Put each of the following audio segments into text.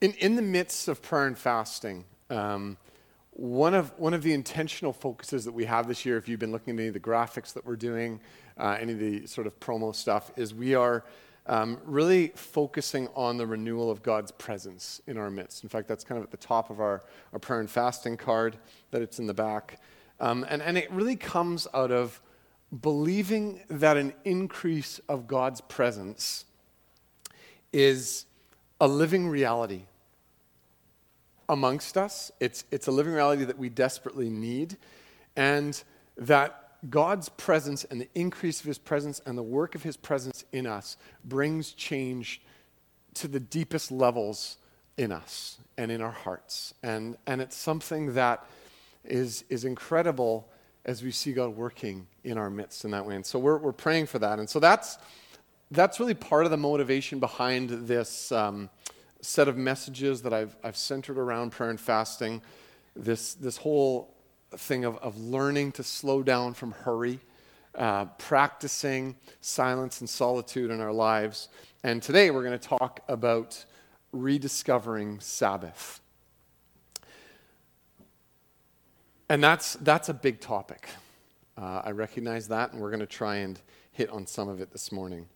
in, in the midst of prayer and fasting, um, one, of, one of the intentional focuses that we have this year, if you've been looking at any of the graphics that we're doing, uh, any of the sort of promo stuff, is we are um, really focusing on the renewal of God's presence in our midst. In fact, that's kind of at the top of our, our prayer and fasting card, that it's in the back. Um, and, and it really comes out of believing that an increase of God's presence is a living reality amongst us. It's, it's a living reality that we desperately need, and that God's presence and the increase of his presence and the work of his presence in us brings change to the deepest levels in us and in our hearts. And, and it's something that is, is incredible as we see God working in our midst in that way. And so we're, we're praying for that. And so that's, that's really part of the motivation behind this um, set of messages that I've, I've centered around prayer and fasting. This, this whole thing of, of learning to slow down from hurry, uh, practicing silence and solitude in our lives. And today we're going to talk about rediscovering Sabbath. And that's, that's a big topic. Uh, I recognize that, and we're going to try and hit on some of it this morning.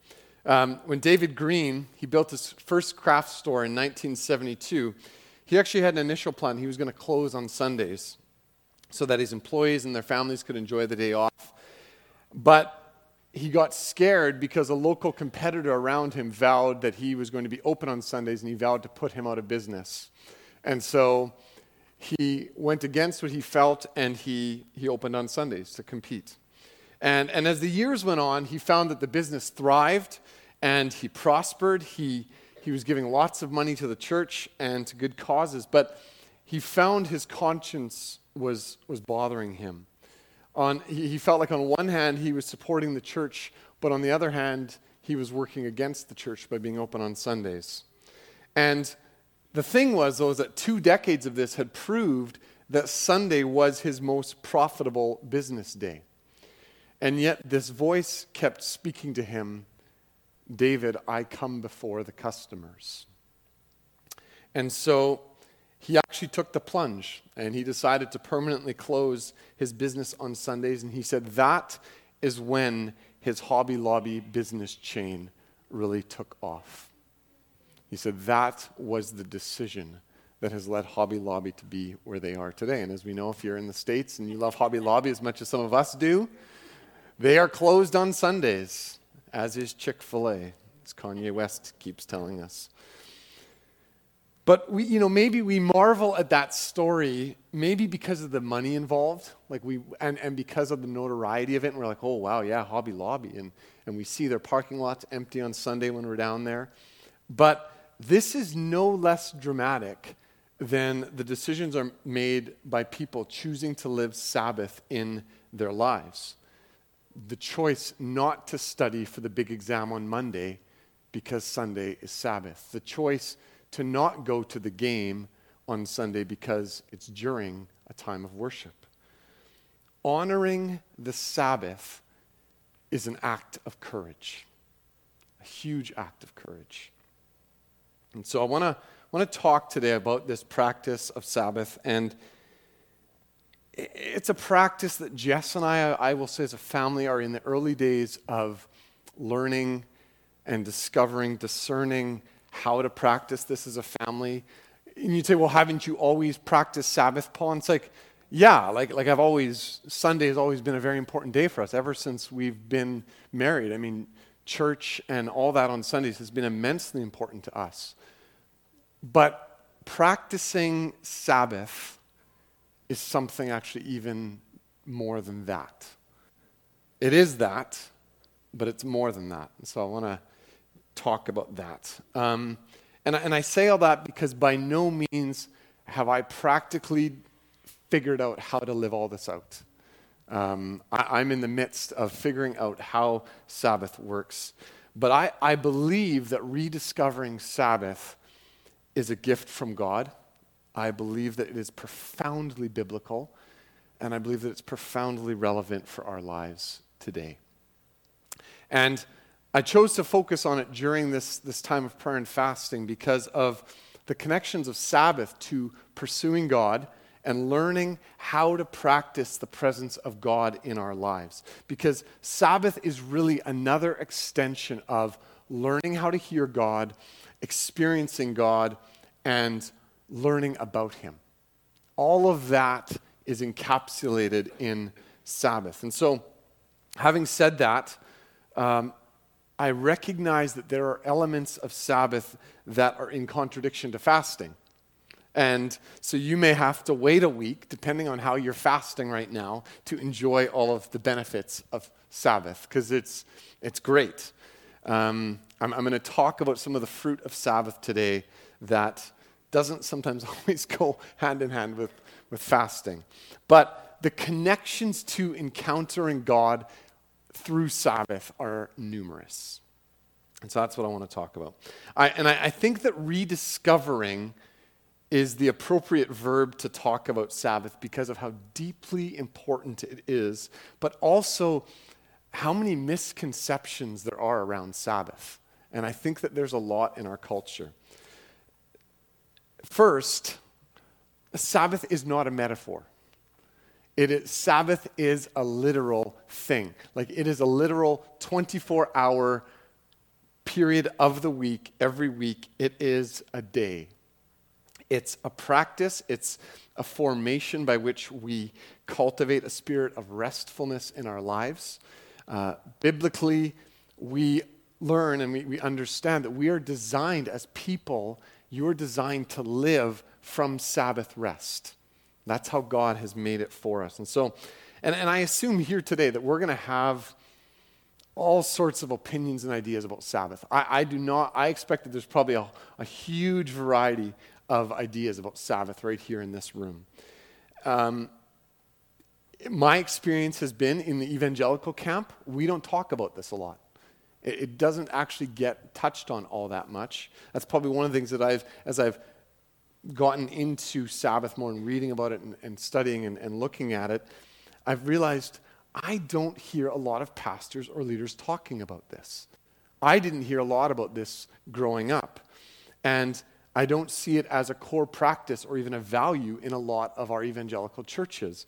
Um, when David Green, he built his first craft store in 1972, he actually had an initial plan. He was going to close on Sundays so that his employees and their families could enjoy the day off. But he got scared because a local competitor around him vowed that he was going to be open on Sundays and he vowed to put him out of business. And so he went against what he felt and he, he opened on Sundays to compete. And, and as the years went on, he found that the business thrived and he prospered. He, he was giving lots of money to the church and to good causes, but he found his conscience was, was bothering him. On, he, he felt like, on one hand, he was supporting the church, but on the other hand, he was working against the church by being open on Sundays. And the thing was, though, is that two decades of this had proved that Sunday was his most profitable business day. And yet, this voice kept speaking to him David, I come before the customers. And so he actually took the plunge and he decided to permanently close his business on Sundays. And he said that is when his Hobby Lobby business chain really took off. He said that was the decision that has led Hobby Lobby to be where they are today. And as we know, if you're in the States and you love Hobby Lobby as much as some of us do, they are closed on Sundays, as is Chick fil A, as Kanye West keeps telling us. But we, you know, maybe we marvel at that story, maybe because of the money involved, like we, and, and because of the notoriety of it. And we're like, oh, wow, yeah, Hobby Lobby. And, and we see their parking lots empty on Sunday when we're down there. But this is no less dramatic than the decisions are made by people choosing to live Sabbath in their lives the choice not to study for the big exam on Monday because Sunday is Sabbath, the choice to not go to the game on Sunday because it's during a time of worship. Honoring the Sabbath is an act of courage, a huge act of courage. And so I want to want to talk today about this practice of Sabbath and it's a practice that Jess and I, I will say as a family, are in the early days of learning and discovering, discerning how to practice this as a family. And you'd say, well, haven't you always practiced Sabbath, Paul? And it's like, yeah, like, like I've always, Sunday has always been a very important day for us ever since we've been married. I mean, church and all that on Sundays has been immensely important to us. But practicing Sabbath, is something actually even more than that. It is that, but it's more than that. And so I want to talk about that. Um, and, and I say all that because by no means have I practically figured out how to live all this out. Um, I, I'm in the midst of figuring out how Sabbath works. But I, I believe that rediscovering Sabbath is a gift from God. I believe that it is profoundly biblical, and I believe that it's profoundly relevant for our lives today. And I chose to focus on it during this, this time of prayer and fasting because of the connections of Sabbath to pursuing God and learning how to practice the presence of God in our lives. Because Sabbath is really another extension of learning how to hear God, experiencing God, and learning about Him. All of that is encapsulated in Sabbath. And so, having said that, um, I recognize that there are elements of Sabbath that are in contradiction to fasting. And so you may have to wait a week, depending on how you're fasting right now, to enjoy all of the benefits of Sabbath, because it's, it's great. Um, I'm, I'm going to talk about some of the fruit of Sabbath today that doesn't sometimes always go hand in hand with, with fasting. But the connections to encountering God through Sabbath are numerous. And so that's what I want to talk about. I, and I, I think that rediscovering is the appropriate verb to talk about Sabbath because of how deeply important it is, but also how many misconceptions there are around Sabbath. And I think that there's a lot in our culture. First, Sabbath is not a metaphor. It is, Sabbath is a literal thing. Like it is a literal 24 hour period of the week, every week. It is a day. It's a practice, it's a formation by which we cultivate a spirit of restfulness in our lives. Uh, biblically, we learn and we, we understand that we are designed as people, you're designed to live from Sabbath rest. That's how God has made it for us. And so, and, and I assume here today that we're going to have all sorts of opinions and ideas about Sabbath. I, I do not, I expect that there's probably a, a huge variety of ideas about Sabbath right here in this room. Um, my experience has been in the evangelical camp, we don't talk about this a lot. It, it doesn't actually get touched on all that much. That's probably one of the things that I've, as I've gotten into Sabbath more and reading about it and, and studying and, and looking at it, I've realized I don't hear a lot of pastors or leaders talking about this. I didn't hear a lot about this growing up. And I don't see it as a core practice or even a value in a lot of our evangelical churches.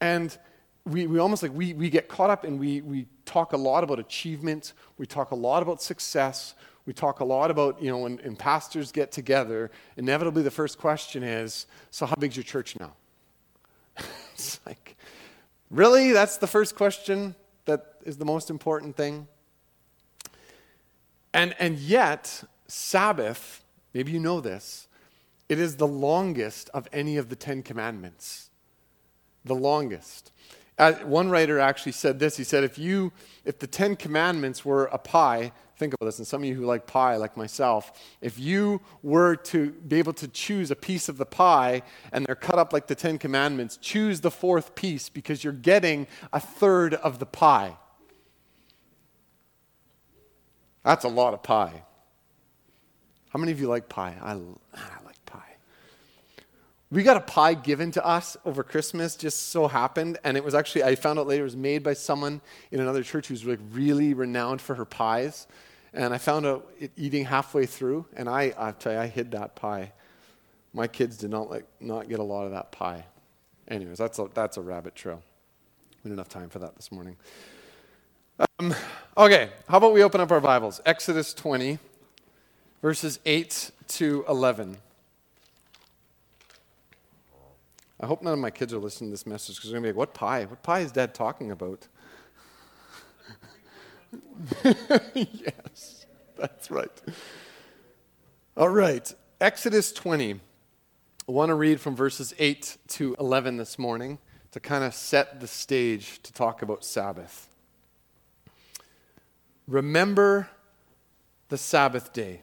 And we, we almost like we, we get caught up and we, we talk a lot about achievement, we talk a lot about success, we talk a lot about, you know, when, when pastors get together, inevitably the first question is, so how big's your church now? it's like, really? That's the first question that is the most important thing? And, and yet, Sabbath Maybe you know this. It is the longest of any of the Ten Commandments. The longest. Uh, one writer actually said this. He said, if you, if the Ten Commandments were a pie, think about this, and some of you who like pie, like myself, if you were to be able to choose a piece of the pie and they're cut up like the Ten Commandments, choose the fourth piece because you're getting a third of the pie. That's a lot of pie. How many of you like pie? I, I like pie. We got a pie given to us over Christmas, just so happened. And it was actually, I found out later, it was made by someone in another church who's like really renowned for her pies. And I found out it eating halfway through, and I, I tell you, I hid that pie. My kids did not like not get a lot of that pie. Anyways, that's a, that's a rabbit trail. We don't have time for that this morning. Um, okay, how about we open up our Bibles? Exodus 20 verses 8 to 11. I hope none of my kids are listening to this message because they're going to be like, What pie? What pie is dad talking about? yes, that's right. All right, Exodus 20. I want to read from verses 8 to 11 this morning to kind of set the stage to talk about Sabbath. Remember the Sabbath day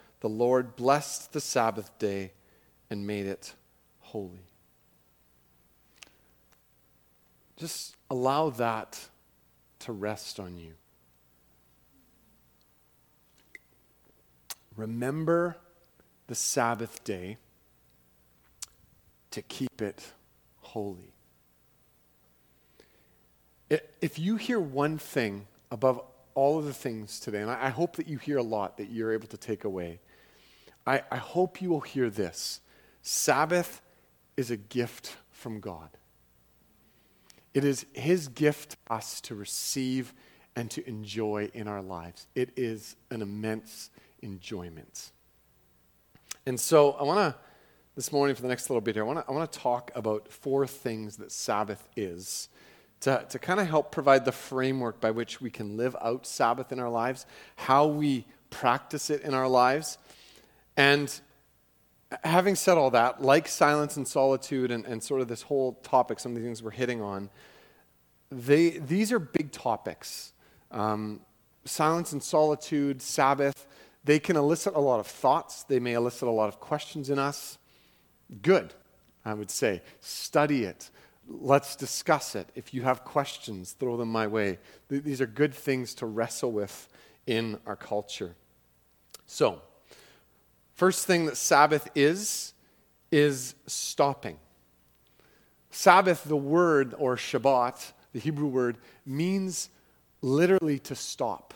the Lord blessed the Sabbath day and made it holy. Just allow that to rest on you. Remember the Sabbath day to keep it holy. If you hear one thing above all of the things today, and I hope that you hear a lot that you're able to take away, I, I hope you will hear this Sabbath is a gift from God. It is His gift to us to receive and to enjoy in our lives. It is an immense enjoyment. And so I want to, this morning for the next little bit here, I want to talk about four things that Sabbath is to, to kind of help provide the framework by which we can live out Sabbath in our lives, how we practice it in our lives. And having said all that, like silence and solitude and, and sort of this whole topic, some of the things we're hitting on, they, these are big topics. Um, silence and solitude, Sabbath, they can elicit a lot of thoughts. They may elicit a lot of questions in us. Good, I would say. Study it. Let's discuss it. If you have questions, throw them my way. Th- these are good things to wrestle with in our culture. So, first thing that Sabbath is, is stopping. Sabbath, the word, or Shabbat, the Hebrew word, means literally to stop,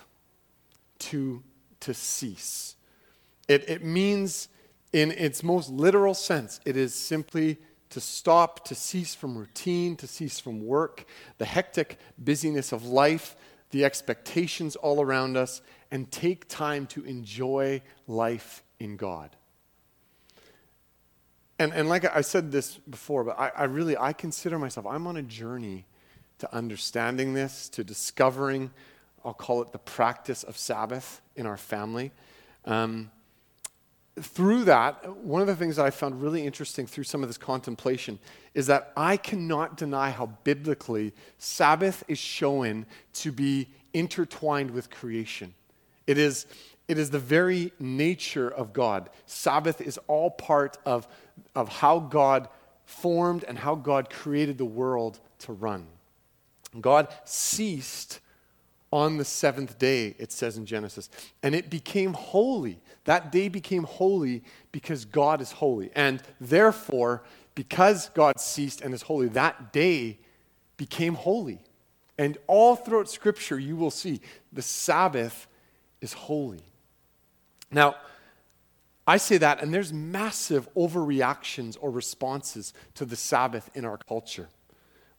to, to cease. It, it means, in its most literal sense, it is simply to stop, to cease from routine, to cease from work, the hectic busyness of life, the expectations all around us, and take time to enjoy life in God. And, and like I said this before, but I, I really, I consider myself, I'm on a journey to understanding this, to discovering, I'll call it the practice of Sabbath in our family. Um, through that, one of the things that I found really interesting through some of this contemplation is that I cannot deny how biblically Sabbath is shown to be intertwined with creation. It is, it is the very nature of God. Sabbath is all part of, of how God formed and how God created the world to run. God ceased on the seventh day, it says in Genesis. And it became holy. That day became holy because God is holy. And therefore, because God ceased and is holy, that day became holy. And all throughout Scripture, you will see the Sabbath is holy. Now, I say that, and there's massive overreactions or responses to the Sabbath in our culture.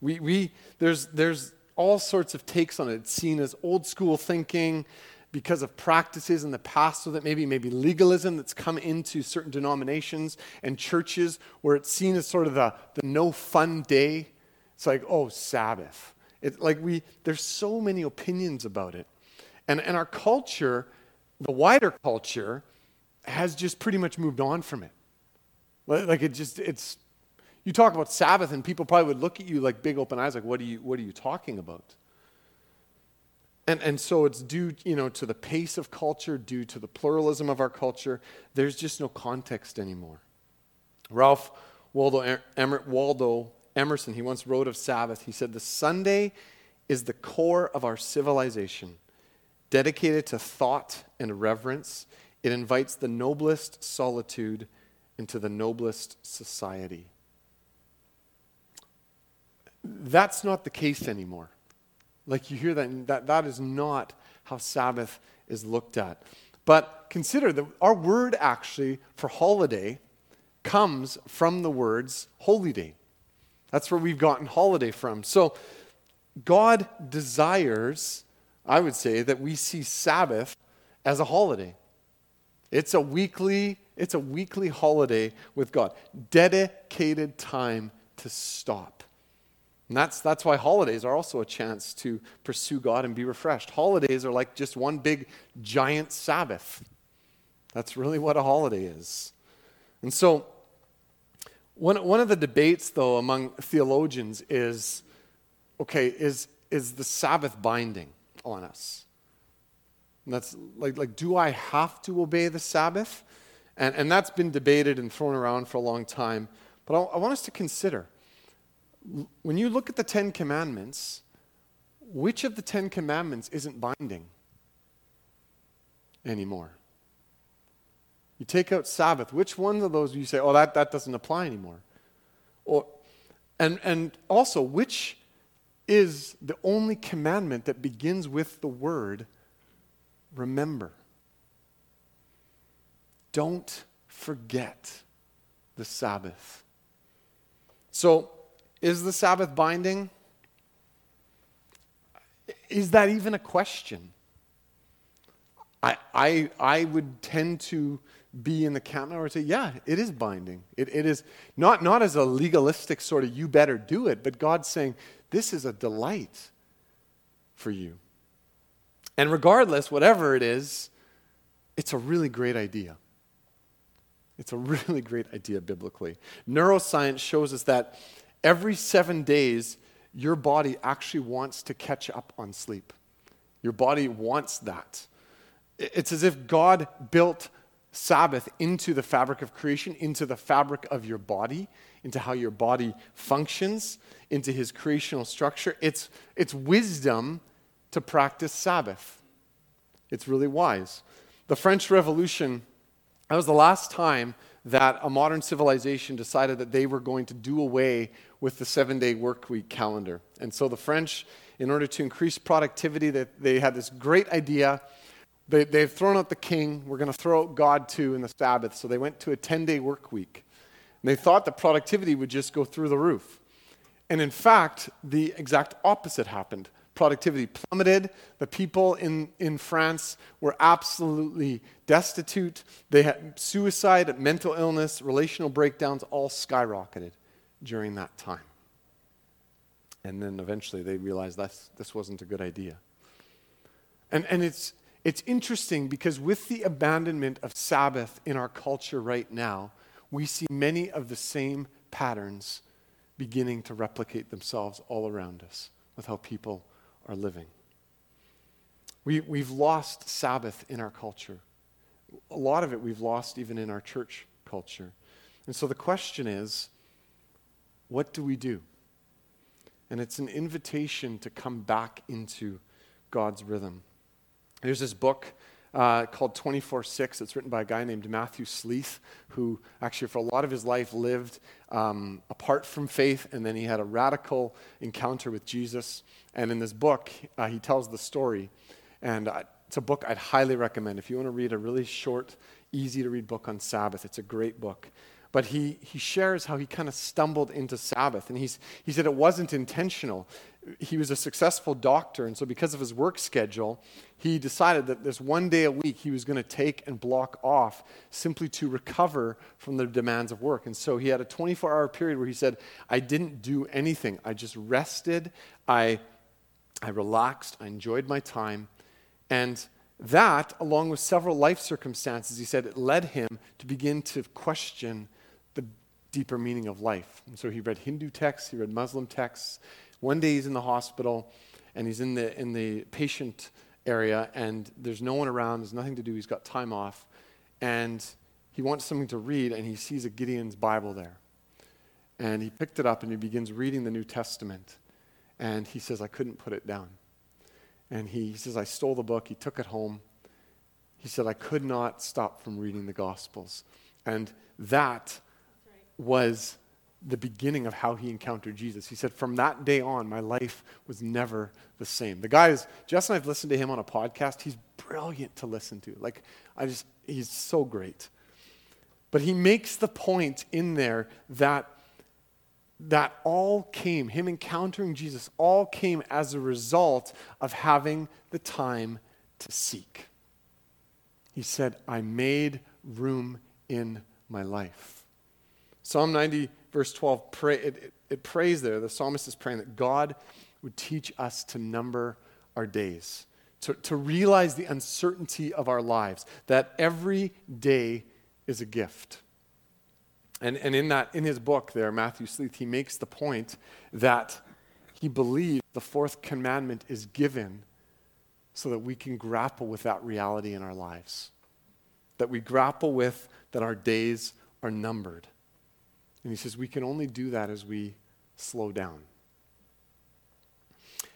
We, we, there's, there's all sorts of takes on it. It's seen as old school thinking because of practices in the past, so that maybe maybe legalism that's come into certain denominations and churches where it's seen as sort of the, the no fun day. It's like, oh, Sabbath. It, like we, there's so many opinions about it. And, and our culture, the wider culture, has just pretty much moved on from it. Like it just, it's you talk about Sabbath, and people probably would look at you like big open eyes, like, what are you, what are you talking about? And, and so it's due you know, to the pace of culture, due to the pluralism of our culture. There's just no context anymore. Ralph Waldo, Waldo Emerson, he once wrote of Sabbath, he said, The Sunday is the core of our civilization, dedicated to thought and reverence. It invites the noblest solitude into the noblest society. That's not the case anymore. Like you hear that, that, that is not how Sabbath is looked at. But consider that our word actually for holiday comes from the words holy day. That's where we've gotten holiday from. So God desires, I would say, that we see Sabbath as a holiday. It's a weekly, it's a weekly holiday with God. Dedicated time to stop. And that's, that's why holidays are also a chance to pursue God and be refreshed. Holidays are like just one big giant Sabbath. That's really what a holiday is. And so, one, one of the debates, though, among theologians is okay, is, is the Sabbath binding on us? And that's like, like, do I have to obey the Sabbath? And, and that's been debated and thrown around for a long time. But I, I want us to consider when you look at the Ten Commandments, which of the Ten Commandments isn't binding anymore? You take out Sabbath, which one of those you say, oh, that, that doesn't apply anymore? Or, and, and also, which is the only commandment that begins with the word remember? Don't forget the Sabbath. So, is the Sabbath binding? Is that even a question? I, I, I would tend to be in the camp now and say, yeah, it is binding. It, it is not, not as a legalistic sort of you better do it, but God's saying, this is a delight for you. And regardless, whatever it is, it's a really great idea. It's a really great idea biblically. Neuroscience shows us that every seven days, your body actually wants to catch up on sleep. Your body wants that. It's as if God built Sabbath into the fabric of creation, into the fabric of your body, into how your body functions, into his creational structure. It's, it's wisdom to practice Sabbath. It's really wise. The French Revolution, that was the last time that a modern civilization decided that they were going to do away with the seven day work week calendar. And so the French, in order to increase productivity, they, they had this great idea they, they've thrown out the king. We're going to throw out God too in the Sabbath. So they went to a 10 day work week. And they thought that productivity would just go through the roof. And in fact, the exact opposite happened. Productivity plummeted. The people in, in France were absolutely destitute. They had suicide, mental illness, relational breakdowns all skyrocketed during that time. And then eventually they realized that's, this wasn't a good idea. And, and it's, it's interesting because with the abandonment of Sabbath in our culture right now, we see many of the same patterns beginning to replicate themselves all around us with how people are living. We, we've lost Sabbath in our culture. A lot of it we've lost even in our church culture. And so the question is what do we do? And it's an invitation to come back into God's rhythm. There's this book uh, called 24 6. It's written by a guy named Matthew Sleeth, who actually, for a lot of his life, lived um, apart from faith, and then he had a radical encounter with Jesus. And in this book, uh, he tells the story. And uh, it's a book I'd highly recommend. If you want to read a really short, easy to read book on Sabbath, it's a great book. But he, he shares how he kind of stumbled into Sabbath. And he's, he said it wasn't intentional he was a successful doctor, and so because of his work schedule, he decided that this one day a week he was going to take and block off simply to recover from the demands of work. And so he had a 24 hour period where he said, I didn't do anything. I just rested, I, I relaxed, I enjoyed my time. And that, along with several life circumstances, he said, it led him to begin to question deeper meaning of life. And so he read Hindu texts, he read Muslim texts. One day he's in the hospital and he's in the, in the patient area and there's no one around, there's nothing to do, he's got time off. And he wants something to read and he sees a Gideon's Bible there. And he picked it up and he begins reading the New Testament. And he says, I couldn't put it down. And he, he says, I stole the book, he took it home. He said, I could not stop from reading the Gospels. And that was the beginning of how he encountered Jesus. He said, From that day on, my life was never the same. The guy is, Jess and I've listened to him on a podcast. He's brilliant to listen to. Like, I just, he's so great. But he makes the point in there that that all came, him encountering Jesus, all came as a result of having the time to seek. He said, I made room in my life. Psalm 90 verse 12, pray, it, it, it prays there, the psalmist is praying that God would teach us to number our days, to, to realize the uncertainty of our lives, that every day is a gift. And, and in, that, in his book there, Matthew Sleeth, he makes the point that he believes the fourth commandment is given so that we can grapple with that reality in our lives. That we grapple with that our days are numbered. And he says we can only do that as we slow down.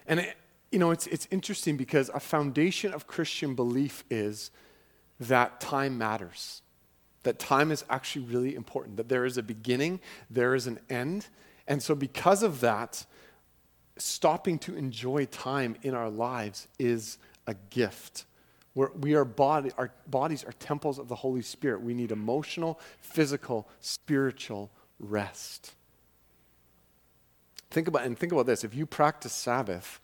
And, it, you know, it's, it's interesting because a foundation of Christian belief is that time matters, that time is actually really important, that there is a beginning, there is an end. And so, because of that, stopping to enjoy time in our lives is a gift. We're, we are body, our bodies are temples of the Holy Spirit. We need emotional, physical, spiritual rest. Think about and think about this. If you practice Sabbath,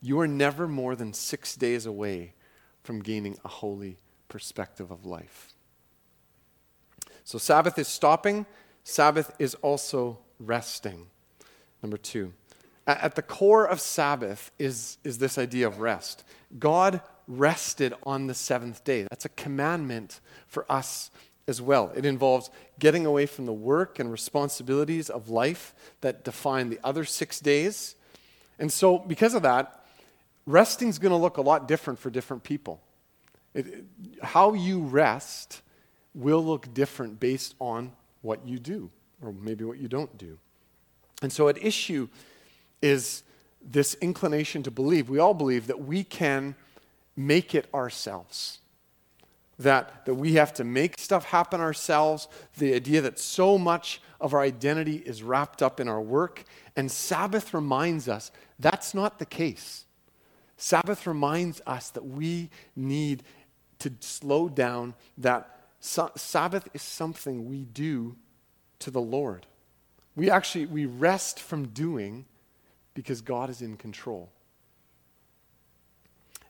you are never more than six days away from gaining a holy perspective of life. So Sabbath is stopping, Sabbath is also resting. Number two. At the core of Sabbath is, is this idea of rest. God rested on the seventh day. That's a commandment for us as well. It involves getting away from the work and responsibilities of life that define the other six days. And so, because of that, resting is going to look a lot different for different people. It, it, how you rest will look different based on what you do, or maybe what you don't do. And so, at issue is this inclination to believe. We all believe that we can make it ourselves. That, that we have to make stuff happen ourselves, the idea that so much of our identity is wrapped up in our work. And Sabbath reminds us that's not the case. Sabbath reminds us that we need to slow down, that Sabbath is something we do to the Lord. We actually we rest from doing because God is in control.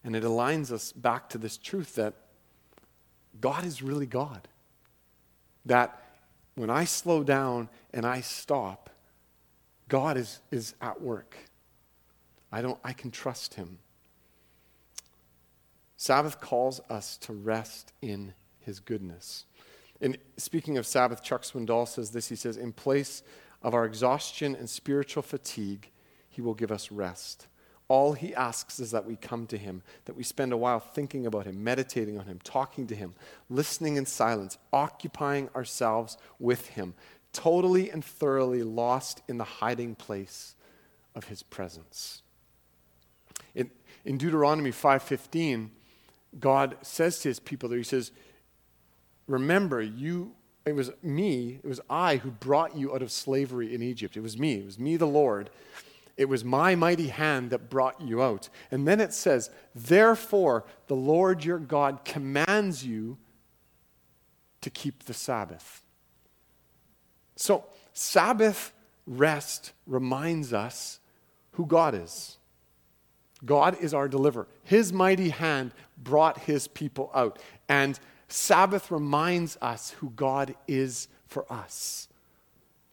And it aligns us back to this truth that God is really God. That when I slow down and I stop, God is, is at work. I, don't, I can trust Him. Sabbath calls us to rest in His goodness. And speaking of Sabbath, Chuck Swindoll says this. He says, In place of our exhaustion and spiritual fatigue, He will give us rest. All he asks is that we come to him, that we spend a while thinking about him, meditating on him, talking to him, listening in silence, occupying ourselves with him, totally and thoroughly lost in the hiding place of his presence. In, Deuteronomy 5:15, God says to his people there, he says, Remember, you it was me, it was I who brought you out of slavery in Egypt. It was me, it was me, the Lord. It was my mighty hand that brought you out. And then it says, Therefore, the Lord your God commands you to keep the Sabbath. So, Sabbath rest reminds us who God is. God is our deliverer. His mighty hand brought his people out. And Sabbath reminds us who God is for us.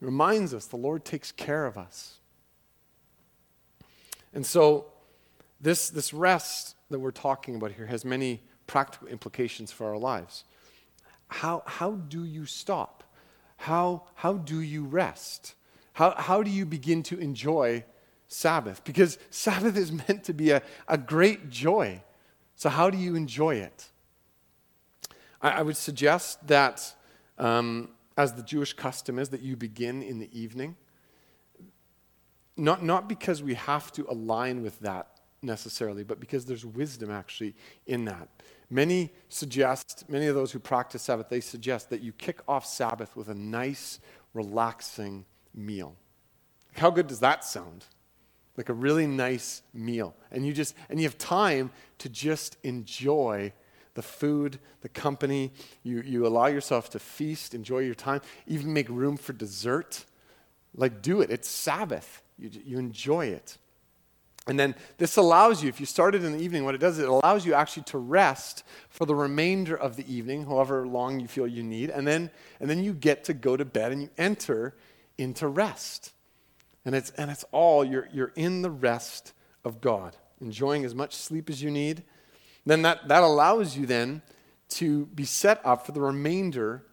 It reminds us the Lord takes care of us. And so, this, this rest that we're talking about here has many practical implications for our lives. How, how do you stop? How, how do you rest? How, how do you begin to enjoy Sabbath? Because Sabbath is meant to be a, a great joy. So, how do you enjoy it? I, I would suggest that, um, as the Jewish custom is, that you begin in the evening. Not, not because we have to align with that necessarily, but because there's wisdom actually in that. Many suggest, many of those who practice Sabbath, they suggest that you kick off Sabbath with a nice, relaxing meal. How good does that sound? Like a really nice meal. And you just and you have time to just enjoy the food, the company. You, you allow yourself to feast, enjoy your time, even make room for dessert. Like, do it. It's Sabbath. You, you enjoy it. And then this allows you, if you started in the evening, what it does, is it allows you actually to rest for the remainder of the evening, however long you feel you need. And then, and then you get to go to bed and you enter into rest. And it's, and it's all, you're, you're in the rest of God, enjoying as much sleep as you need. Then that, that allows you then to be set up for the remainder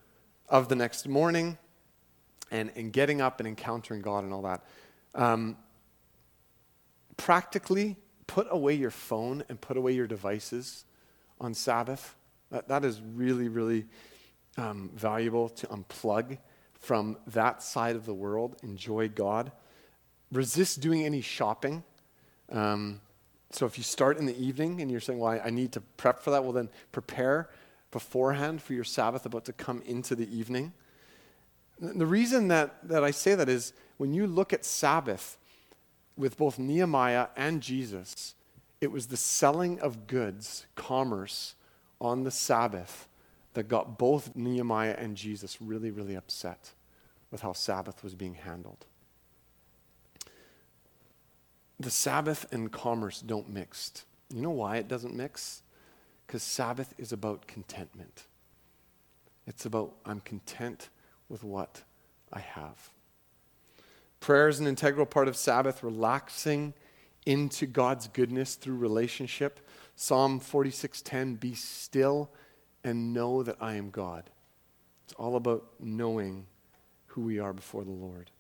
of the next morning and, and getting up and encountering God and all that. Um, practically, put away your phone and put away your devices on Sabbath. That, that is really, really um, valuable to unplug from that side of the world, enjoy God. Resist doing any shopping. Um, so if you start in the evening and you're saying, well, I, I need to prep for that, well, then prepare beforehand for your Sabbath about to come into the evening. The reason that, that I say that is when you look at Sabbath with both Nehemiah and Jesus, it was the selling of goods, commerce, on the Sabbath that got both Nehemiah and Jesus really, really upset with how Sabbath was being handled. The Sabbath and commerce don't mix. You know why it doesn't mix? Because Sabbath is about contentment. It's about, I'm content with what I have. Prayer is an integral part of Sabbath, relaxing into God's goodness through relationship. Psalm 46:10, be still and know that I am God. It's all about knowing who we are before the Lord.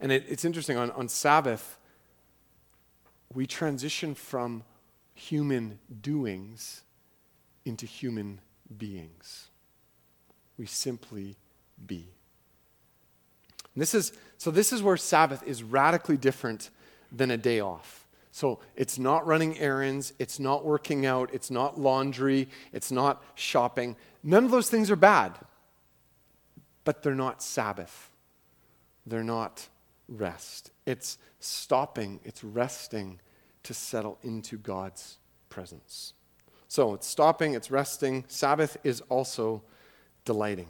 And it, it's interesting, on, on Sabbath, we transition from human doings into human beings. We simply be. And this is, so, this is where Sabbath is radically different than a day off. So, it's not running errands, it's not working out, it's not laundry, it's not shopping. None of those things are bad but they're not Sabbath. They're not rest. It's stopping, it's resting to settle into God's presence. So it's stopping, it's resting. Sabbath is also delighting.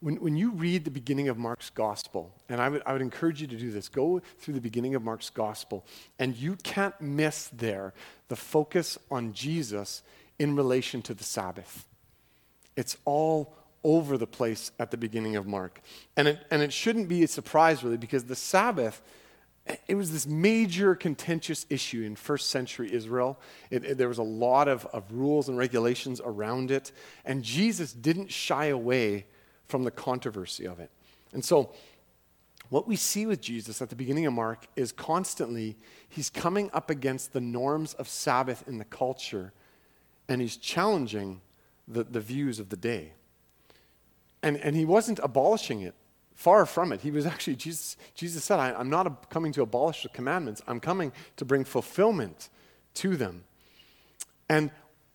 When, when you read the beginning of Mark's gospel, and I would, I would encourage you to do this, go through the beginning of Mark's gospel, and you can't miss there the focus on Jesus in relation to the Sabbath. It's all over the place at the beginning of Mark. And it, and it shouldn't be a surprise, really, because the Sabbath, it was this major contentious issue in first century Israel. It, it, there was a lot of, of rules and regulations around it, and Jesus didn't shy away from the controversy of it. And so, what we see with Jesus at the beginning of Mark is constantly he's coming up against the norms of Sabbath in the culture, and he's challenging the, the views of the day. And, and he wasn't abolishing it. Far from it. He was actually, Jesus, Jesus said, I, am not coming to abolish the commandments, I'm coming to bring fulfillment to them. And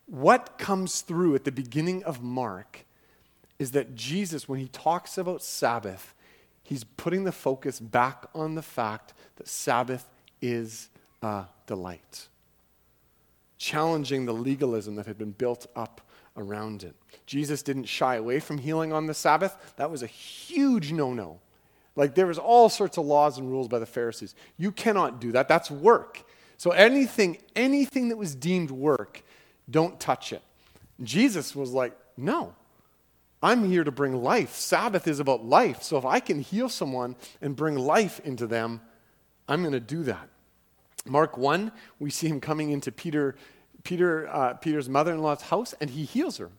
what comes through at the beginning of Mark is that Jesus, when he talks about Sabbath, he's putting the focus back on the fact that Sabbath is a delight, challenging the legalism that had been built up around it. Jesus didn't shy away from healing on the Sabbath. That was a huge no no. Like there was all sorts of laws and rules by the Pharisees. You cannot do that. That's work. So anything, anything that was deemed work, don't touch it. Jesus was like, no. I'm here to bring life. Sabbath is about life. So if I can heal someone and bring life into them, I'm going to do that. Mark 1, we see him coming into Peter Peter, uh, Peter's mother-in-law's house and he heals her.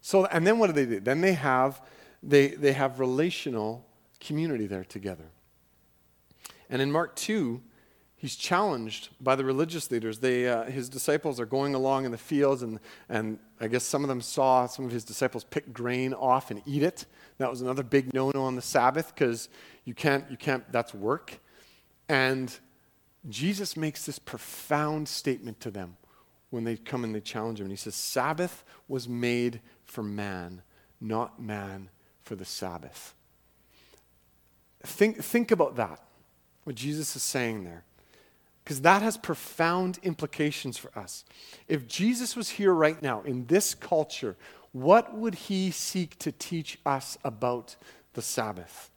So, and then what do they do? Then they have, they, they have relational community there together. And in Mark 2, he's challenged by the religious leaders. They, uh, his disciples are going along in the fields, and, and I guess some of them saw some of his disciples pick grain off and eat it. That was another big no no on the Sabbath because you can't, you can't, that's work. And Jesus makes this profound statement to them when they come and they challenge him. And he says, Sabbath was made for man, not man for the Sabbath. Think, think about that, what Jesus is saying there. Because that has profound implications for us. If Jesus was here right now in this culture, what would he seek to teach us about the Sabbath?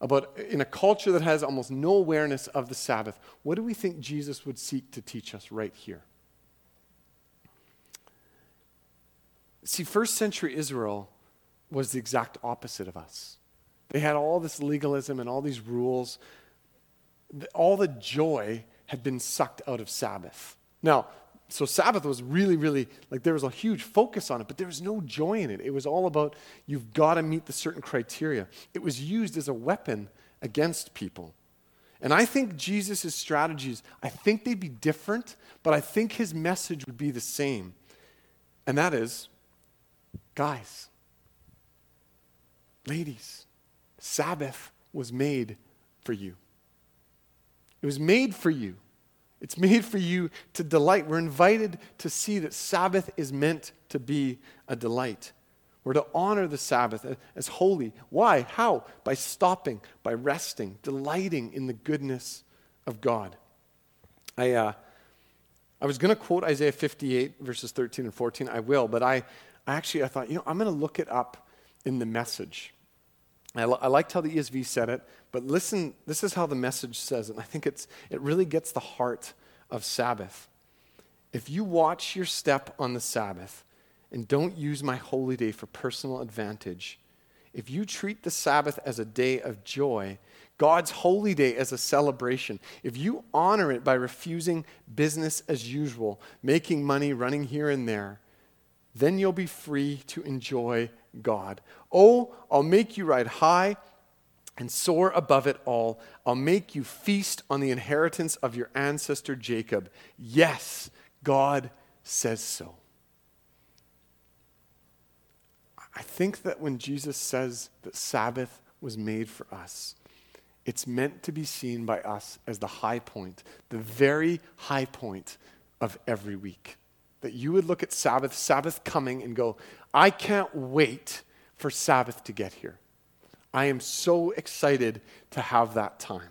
About in a culture that has almost no awareness of the Sabbath, what do we think Jesus would seek to teach us right here? See, first century Israel was the exact opposite of us. They had all this legalism and all these rules. All the joy had been sucked out of Sabbath. Now, so Sabbath was really, really, like there was a huge focus on it, but there was no joy in it. It was all about you've got to meet the certain criteria. It was used as a weapon against people. And I think Jesus' strategies, I think they'd be different, but I think his message would be the same. And that is Guys, ladies, Sabbath was made for you. It was made for you. It's made for you to delight. We're invited to see that Sabbath is meant to be a delight. We're to honor the Sabbath as holy. Why? How? By stopping, by resting, delighting in the goodness of God. I, uh, I was going to quote Isaiah 58, verses 13 and 14. I will, but I, I actually I thought, you know, I'm going to look it up in the message. I, liked how the ESV said it, but listen, this is how the message says it. And I think it's, it really gets the heart of Sabbath. If you watch your step on the Sabbath and don't use my holy day for personal advantage, if you treat the Sabbath as a day of joy, God's holy day as a celebration, if you honor it by refusing business as usual, making money, running here and there, then you'll be free to enjoy God. Oh, I'll make you ride high and soar above it all. I'll make you feast on the inheritance of your ancestor Jacob. Yes, God says so. I think that when Jesus says that Sabbath was made for us, it's meant to be seen by us as the high point, the very high point of every week. That you would look at Sabbath, Sabbath coming, and go, I can't wait for Sabbath to get here. I am so excited to have that time.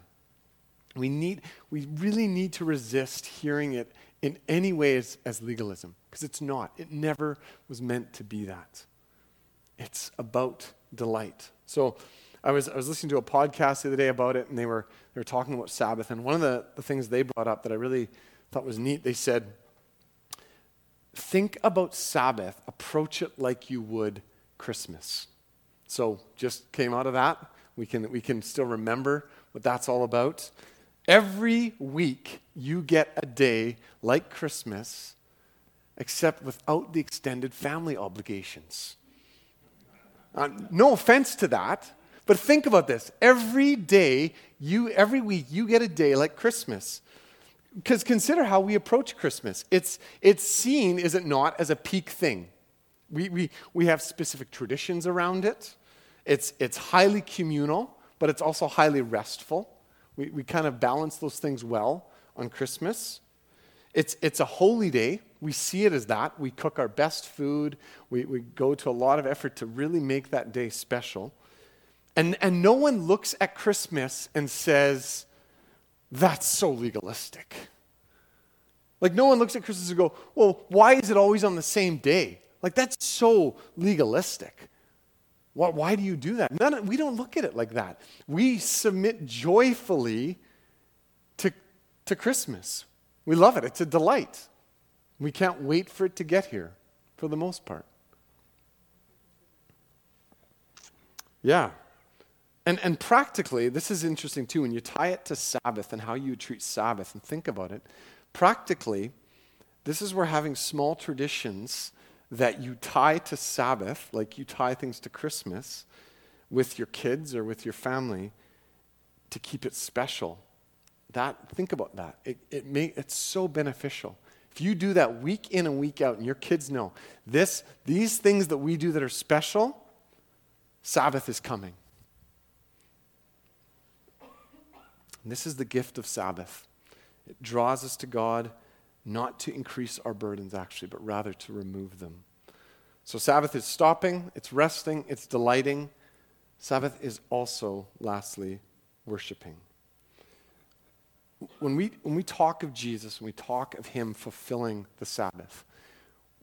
We, need, we really need to resist hearing it in any ways as legalism, because it's not. It never was meant to be that. It's about delight. So I was, I was listening to a podcast the other day about it, and they were, they were talking about Sabbath. And one of the, the things they brought up that I really thought was neat, they said, think about Sabbath, approach it like you would Christmas. So just came out of that. We can, we can still remember what that's all about. Every week, you get a day like Christmas, except without the extended family obligations. Uh, no offense to that, but think about this. Every day, you, every week, you get a day like Christmas. Because consider how we approach Christmas. It's, it's seen, is it not, as a peak thing. We, we, we have specific traditions around it. It's, it's highly communal, but it's also highly restful. We, we kind of balance those things well on Christmas. It's, it's a holy day. We see it as that. We cook our best food. We, we go to a lot of effort to really make that day special. And, and no one looks at Christmas and says, that's so legalistic. Like, no one looks at Christmas and go, well, why is it always on the same day? Like, that's so legalistic. Why, why do you do that? None, we don't look at it like that. We submit joyfully to, to Christmas. We love it, it's a delight. We can't wait for it to get here, for the most part. Yeah. And, and practically, this is interesting too, when you tie it to Sabbath and how you treat Sabbath and think about it, practically, this is where having small traditions that you tie to Sabbath, like you tie things to Christmas with your kids or with your family to keep it special. That, think about that. It, it may, it's so beneficial. If you do that week in and week out, and your kids know this, these things that we do that are special, Sabbath is coming. And this is the gift of Sabbath. It draws us to God not to increase our burdens, actually, but rather to remove them. So, Sabbath is stopping, it's resting, it's delighting. Sabbath is also, lastly, worshiping. When we, when we talk of Jesus, when we talk of Him fulfilling the Sabbath,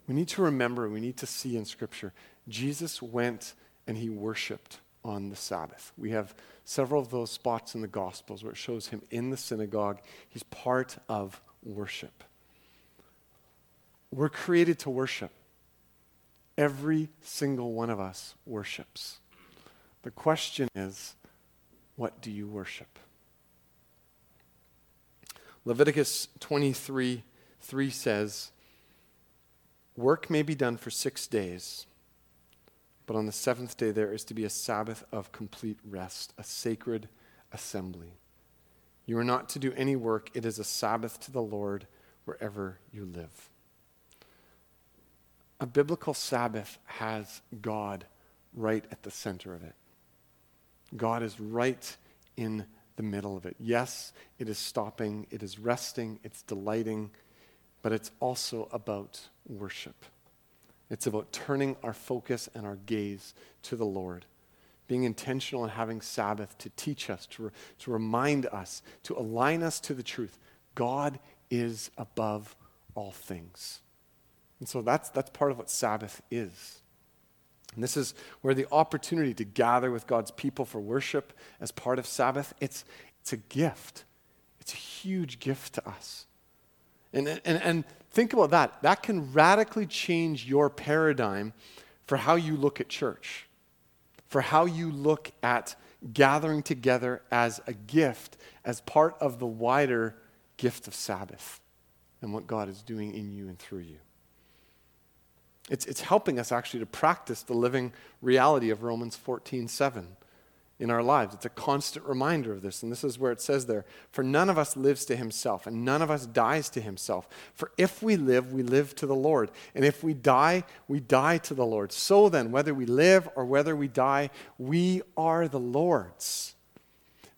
we need to remember, we need to see in Scripture, Jesus went and He worshiped on the Sabbath. We have several of those spots in the Gospels where it shows Him in the synagogue. He's part of worship. We're created to worship. Every single one of us worships. The question is, what do you worship? Leviticus 23 3 says, Work may be done for six days, but on the seventh day there is to be a Sabbath of complete rest, a sacred assembly. You are not to do any work, it is a Sabbath to the Lord wherever you live. A biblical Sabbath has God right at the center of it. God is right in the middle of it. Yes, it is stopping, it is resting, it's delighting, but it's also about worship. It's about turning our focus and our gaze to the Lord, being intentional and having Sabbath to teach us, to, re- to remind us, to align us to the truth. God is above all things. And so that's, that's part of what Sabbath is. And this is where the opportunity to gather with God's people for worship as part of Sabbath, it's, it's a gift. It's a huge gift to us. And, and, and think about that. That can radically change your paradigm for how you look at church, for how you look at gathering together as a gift, as part of the wider gift of Sabbath and what God is doing in you and through you. It's, it's helping us actually to practice the living reality of Romans 14 7 in our lives. It's a constant reminder of this. And this is where it says there For none of us lives to himself, and none of us dies to himself. For if we live, we live to the Lord. And if we die, we die to the Lord. So then, whether we live or whether we die, we are the Lord's.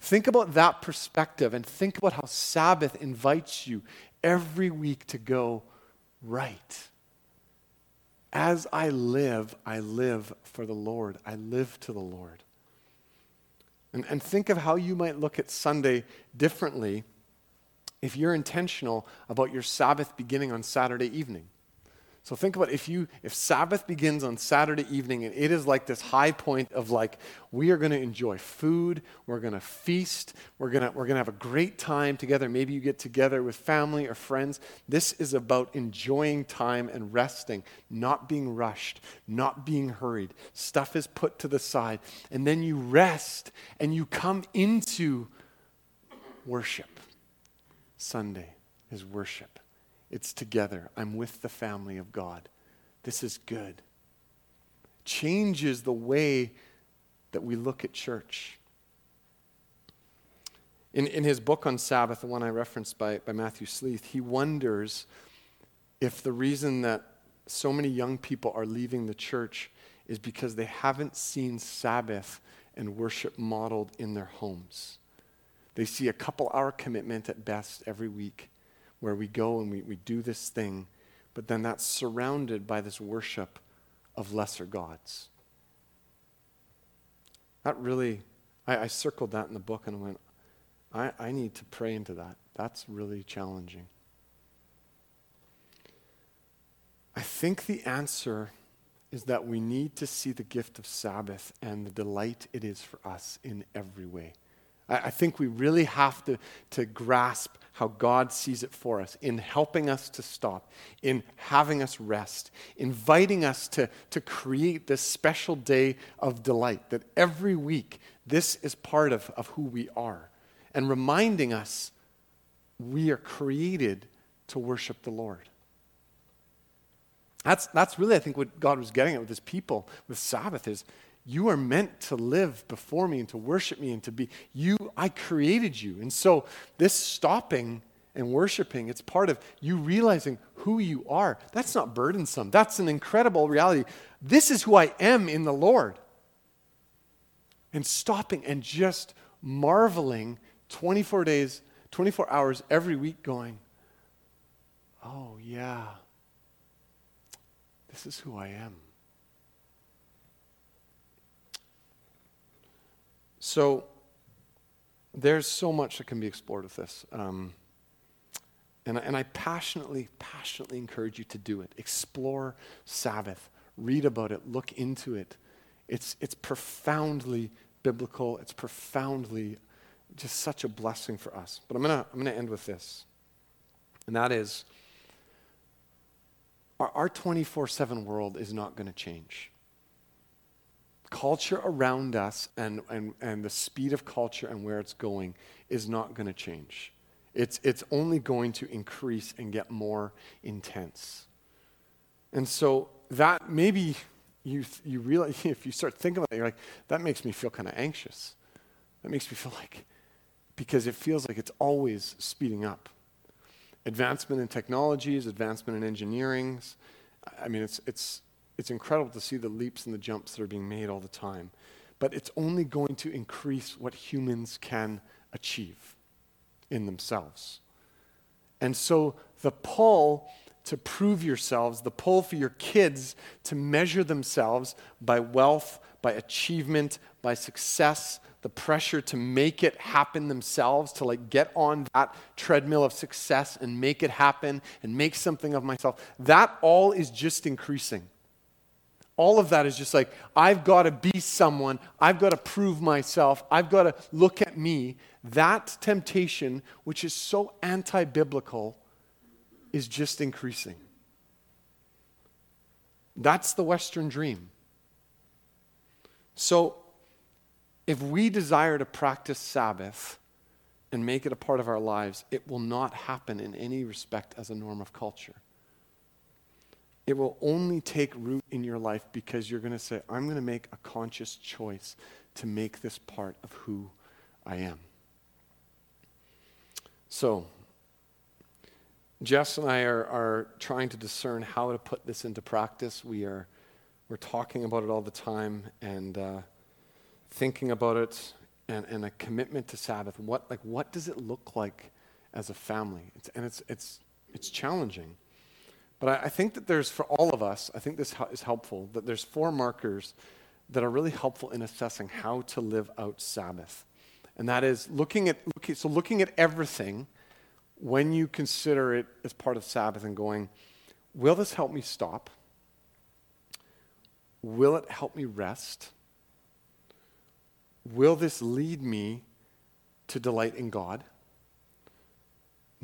Think about that perspective and think about how Sabbath invites you every week to go right. As I live, I live for the Lord. I live to the Lord. And, and think of how you might look at Sunday differently if you're intentional about your Sabbath beginning on Saturday evening. So think about if you if Sabbath begins on Saturday evening and it is like this high point of like we are going to enjoy food, we're going to feast, we're going to we're going to have a great time together. Maybe you get together with family or friends. This is about enjoying time and resting, not being rushed, not being hurried. Stuff is put to the side and then you rest and you come into worship. Sunday is worship. It's together. I'm with the family of God. This is good. Changes the way that we look at church. In, in his book on Sabbath, the one I referenced by, by Matthew Sleeth, he wonders if the reason that so many young people are leaving the church is because they haven't seen Sabbath and worship modeled in their homes. They see a couple hour commitment at best every week where we go and we, we do this thing, but then that's surrounded by this worship of lesser gods. That really, I, I circled that in the book and went, I, I need to pray into that. That's really challenging. I think the answer is that we need to see the gift of Sabbath and the delight it is for us in every way. I, I think we really have to, to grasp how God sees it for us in helping us to stop, in having us rest, inviting us to, to create this special day of delight, that every week this is part of, of who we are, and reminding us we are created to worship the Lord. That's, that's really, I think, what God was getting at with his people with Sabbath is you are meant to live before me and to worship me and to be you. I created you. And so this stopping and worshiping it's part of you realizing who you are. That's not burdensome. That's an incredible reality. This is who i am in the lord. And stopping and just marveling 24 days 24 hours every week going oh yeah this is who i am So there's so much that can be explored with this. Um, and, and I passionately, passionately encourage you to do it. Explore Sabbath, read about it, look into it. It's, it's profoundly biblical, it's profoundly just such a blessing for us. But I'm going to I'm to end with this. And that is our 24 7 world is not going to change culture around us and, and, and the speed of culture and where it's going is not going to change. It's, it's only going to increase and get more intense. And so that maybe you, you realize, if you start thinking about it, you're like, that makes me feel kind of anxious. That makes me feel like, because it feels like it's always speeding up. Advancement in technologies, advancement in engineering, I mean, it's, it's, it's incredible to see the leaps and the jumps that are being made all the time. But it's only going to increase what humans can achieve in themselves. And so the pull to prove yourselves, the pull for your kids to measure themselves by wealth, by achievement, by success, the pressure to make it happen themselves, to like get on that treadmill of success and make it happen and make something of myself, that all is just increasing. All of that is just like, I've got to be someone, I've got to prove myself, I've got to look at me. That temptation, which is so anti biblical, is just increasing. That's the Western dream. So, if we desire to practice Sabbath and make it a part of our lives, it will not happen in any respect as a norm of culture. It will only take root in your life because you're going to say, I'm going to make a conscious choice to make this part of who I am. So, Jess and I are, are trying to discern how to put this into practice. We are we're talking about it all the time and uh, thinking about it and, and a commitment to Sabbath. What, like, what does it look like as a family? It's, and it's, it's, it's challenging. But I, I, think that there's, for all of us, I think this is helpful, that there's four markers that are really helpful in assessing how to live out Sabbath. And that is looking at, looking, so looking at everything when you consider it as part of Sabbath and going, will this help me stop? Will it help me rest? Will this lead me to delight in God?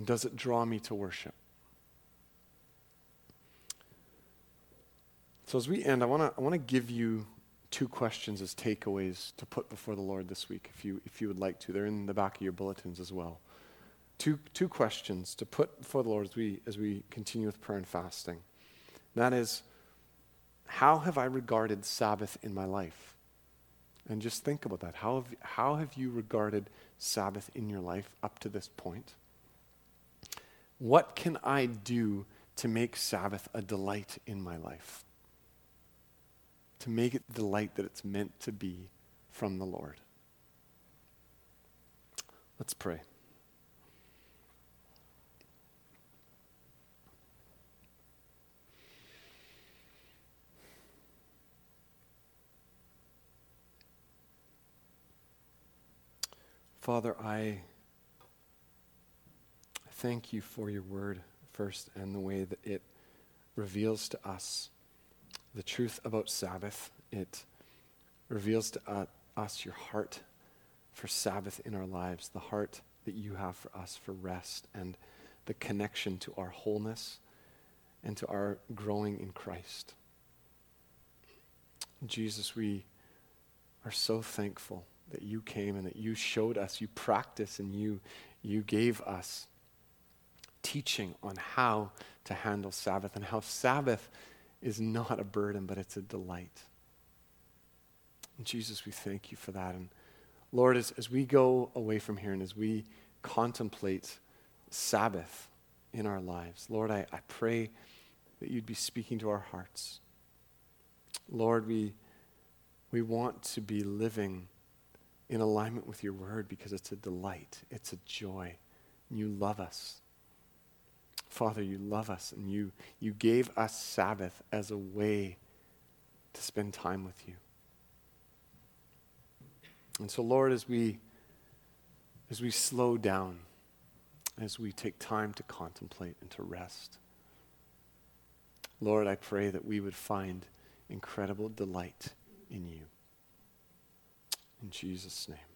does it draw me to worship? So, as we end, I want to I wanna give you two questions as takeaways to put before the Lord this week, if you, if you would like to. They're in the back of your bulletins as well. Two, two questions to put before the Lord as we, as we continue with prayer and fasting. That is, how have I regarded Sabbath in my life? And just think about that. How have, how have you regarded Sabbath in your life up to this point? What can I do to make Sabbath a delight in my life? To make it the light that it's meant to be from the Lord. Let's pray. Father, I thank you for your word first and the way that it reveals to us the truth about Sabbath. It reveals to uh, us your heart for Sabbath in our lives, the heart that you have for us for rest and the connection to our wholeness and to our growing in Christ. Jesus, we are so thankful that you came and that you showed us, you practiced, and you, you gave us teaching on how to handle Sabbath and how Sabbath is not a burden, but it's a delight. And Jesus, we thank you for that. And Lord, as, as we go away from here and as we contemplate Sabbath in our lives, Lord, I, I pray that you'd be speaking to our hearts. Lord, we, we want to be living in alignment with your word because it's a delight, it's a joy. You love us. Father, you love us, and you, you gave us Sabbath as a way to spend time with you. And so, Lord, as we, as we slow down, as we take time to contemplate and to rest, Lord, I pray that we would find incredible delight in you. In Jesus' name.